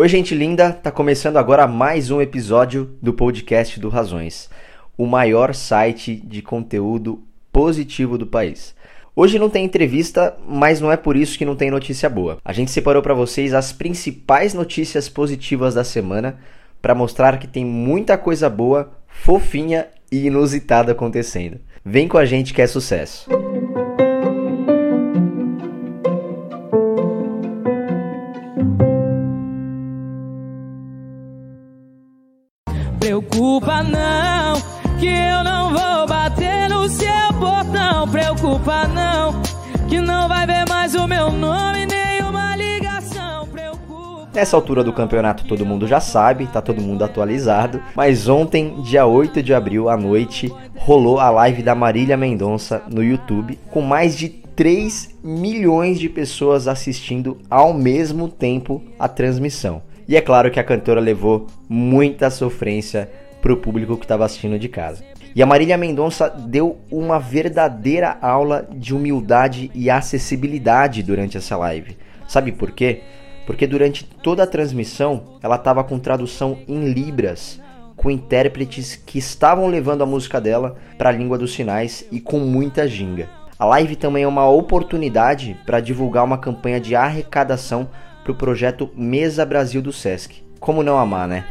Oi, gente linda! Tá começando agora mais um episódio do podcast do Razões, o maior site de conteúdo positivo do país. Hoje não tem entrevista, mas não é por isso que não tem notícia boa. A gente separou para vocês as principais notícias positivas da semana para mostrar que tem muita coisa boa, fofinha e inusitada acontecendo. Vem com a gente que é sucesso. Preocupa mais o meu nome nenhuma ligação. Preocupa. Nessa altura do campeonato todo mundo já sabe, tá todo mundo atualizado, mas ontem, dia 8 de abril à noite, rolou a live da Marília Mendonça no YouTube, com mais de 3 milhões de pessoas assistindo ao mesmo tempo a transmissão. E é claro que a cantora levou muita sofrência pro público que estava assistindo de casa. E a Marília Mendonça deu uma verdadeira aula de humildade e acessibilidade durante essa live. Sabe por quê? Porque durante toda a transmissão ela estava com tradução em libras, com intérpretes que estavam levando a música dela para a língua dos sinais e com muita ginga. A live também é uma oportunidade para divulgar uma campanha de arrecadação para o projeto Mesa Brasil do Sesc. Como não amar, né?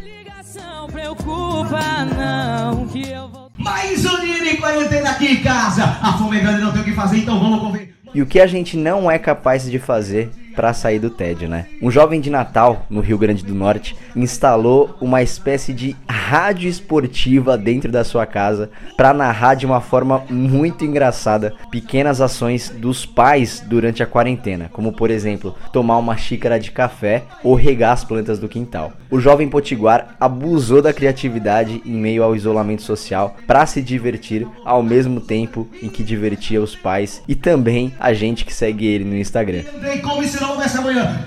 Preocupa não, que eu. Mais um dia de quarentena aqui em casa. A fome é grande, não tem o que fazer, então vamos conver. E o que a gente não é capaz de fazer para sair do tédio, né? Um jovem de Natal, no Rio Grande do Norte, instalou uma espécie de rádio esportiva dentro da sua casa para narrar de uma forma muito engraçada pequenas ações dos pais durante a quarentena, como por exemplo, tomar uma xícara de café ou regar as plantas do quintal. O jovem potiguar abusou da criatividade em meio ao isolamento social para se divertir ao mesmo tempo em que divertia os pais e também a gente que segue ele no Instagram. Nessa manhã.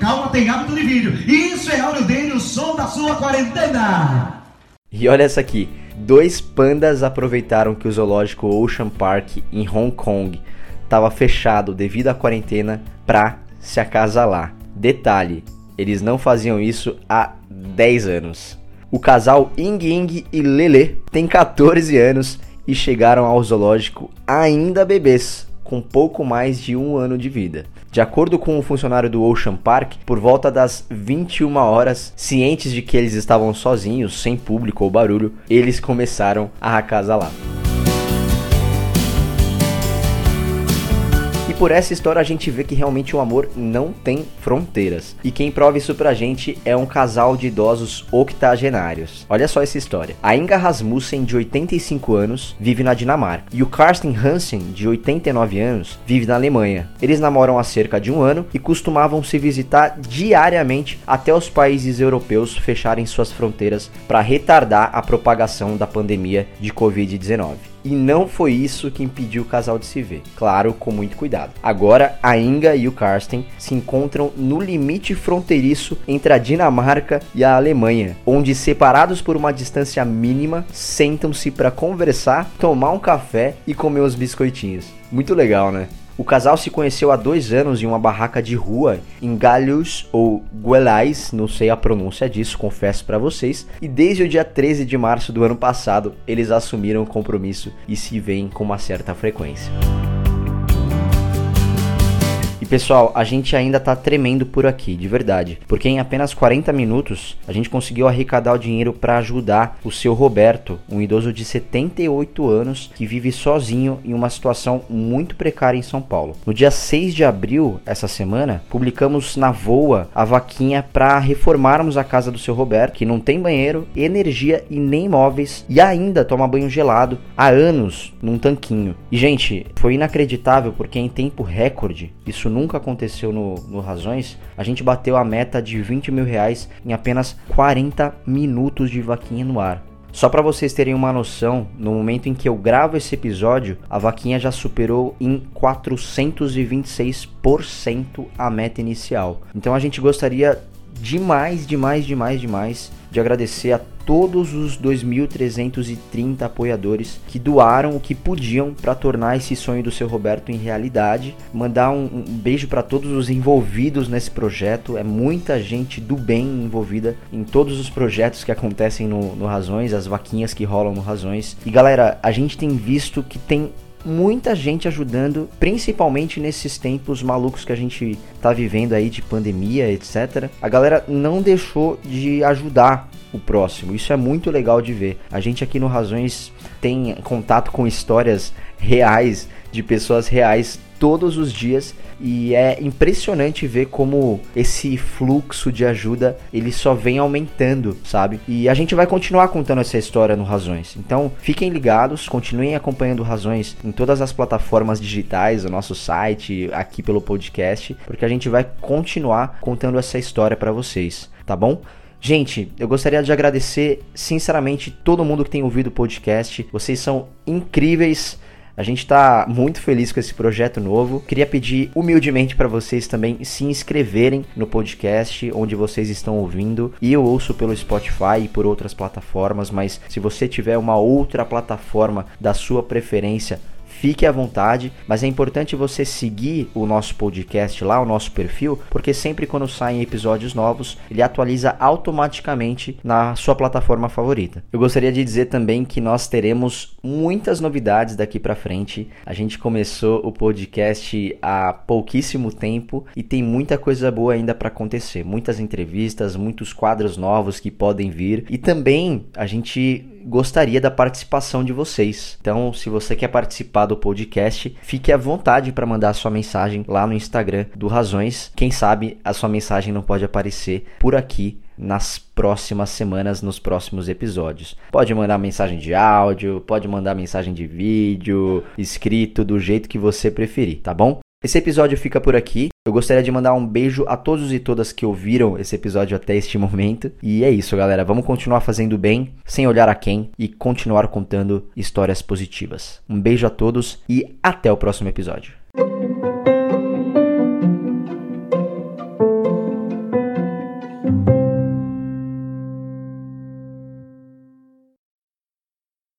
Calma, tem hábito de vídeo. Isso é áudio dele, o som da sua quarentena. E olha essa aqui. Dois pandas aproveitaram que o zoológico Ocean Park em Hong Kong estava fechado devido à quarentena para se acasalar. Detalhe, eles não faziam isso há 10 anos. O casal Ying Ying e Lele tem 14 anos e chegaram ao zoológico ainda bebês, com pouco mais de um ano de vida. De acordo com um funcionário do Ocean Park, por volta das 21 horas, cientes de que eles estavam sozinhos, sem público ou barulho, eles começaram a acasalar. Por essa história a gente vê que realmente o amor não tem fronteiras. E quem prova isso pra gente é um casal de idosos octogenários. Olha só essa história. A Inga Rasmussen, de 85 anos, vive na Dinamarca. E o Karsten Hansen, de 89 anos, vive na Alemanha. Eles namoram há cerca de um ano e costumavam se visitar diariamente até os países europeus fecharem suas fronteiras para retardar a propagação da pandemia de Covid-19. E não foi isso que impediu o casal de se ver. Claro, com muito cuidado. Agora, a Inga e o Karsten se encontram no limite fronteiriço entre a Dinamarca e a Alemanha, onde, separados por uma distância mínima, sentam-se para conversar, tomar um café e comer os biscoitinhos. Muito legal, né? O casal se conheceu há dois anos em uma barraca de rua em Galhos ou Guelais, não sei a pronúncia disso, confesso para vocês. E desde o dia 13 de março do ano passado, eles assumiram o compromisso e se veem com uma certa frequência. Pessoal, a gente ainda tá tremendo por aqui, de verdade, porque em apenas 40 minutos a gente conseguiu arrecadar o dinheiro para ajudar o seu Roberto, um idoso de 78 anos que vive sozinho em uma situação muito precária em São Paulo. No dia 6 de abril, essa semana, publicamos na Voa a vaquinha para reformarmos a casa do seu Roberto, que não tem banheiro, energia e nem móveis e ainda toma banho gelado há anos num tanquinho. E gente, foi inacreditável porque em tempo recorde, isso nunca aconteceu no, no Razões, a gente bateu a meta de 20 mil reais em apenas 40 minutos de vaquinha no ar. Só para vocês terem uma noção, no momento em que eu gravo esse episódio, a vaquinha já superou em 426% a meta inicial. Então a gente gostaria demais, demais, demais, demais de agradecer a todos os 2.330 apoiadores que doaram o que podiam para tornar esse sonho do seu Roberto em realidade. Mandar um, um beijo para todos os envolvidos nesse projeto. É muita gente do bem envolvida em todos os projetos que acontecem no, no Razões, as vaquinhas que rolam no Razões. E galera, a gente tem visto que tem muita gente ajudando, principalmente nesses tempos malucos que a gente tá vivendo aí de pandemia, etc. A galera não deixou de ajudar o próximo. Isso é muito legal de ver. A gente aqui no Razões tem contato com histórias reais de pessoas reais todos os dias e é impressionante ver como esse fluxo de ajuda ele só vem aumentando, sabe? E a gente vai continuar contando essa história no Razões. Então, fiquem ligados, continuem acompanhando Razões em todas as plataformas digitais, o nosso site, aqui pelo podcast, porque a gente vai continuar contando essa história para vocês, tá bom? Gente, eu gostaria de agradecer sinceramente todo mundo que tem ouvido o podcast. Vocês são incríveis. A gente está muito feliz com esse projeto novo. Queria pedir humildemente para vocês também se inscreverem no podcast onde vocês estão ouvindo. E eu ouço pelo Spotify e por outras plataformas, mas se você tiver uma outra plataforma da sua preferência, fique à vontade, mas é importante você seguir o nosso podcast lá, o nosso perfil, porque sempre quando saem episódios novos, ele atualiza automaticamente na sua plataforma favorita. Eu gostaria de dizer também que nós teremos muitas novidades daqui para frente. A gente começou o podcast há pouquíssimo tempo e tem muita coisa boa ainda para acontecer, muitas entrevistas, muitos quadros novos que podem vir e também a gente gostaria da participação de vocês. Então, se você quer participar do podcast, fique à vontade para mandar a sua mensagem lá no Instagram do Razões. Quem sabe a sua mensagem não pode aparecer por aqui nas próximas semanas, nos próximos episódios. Pode mandar mensagem de áudio, pode mandar mensagem de vídeo, escrito, do jeito que você preferir, tá bom? Esse episódio fica por aqui. Eu gostaria de mandar um beijo a todos e todas que ouviram esse episódio até este momento. E é isso, galera. Vamos continuar fazendo bem, sem olhar a quem, e continuar contando histórias positivas. Um beijo a todos e até o próximo episódio.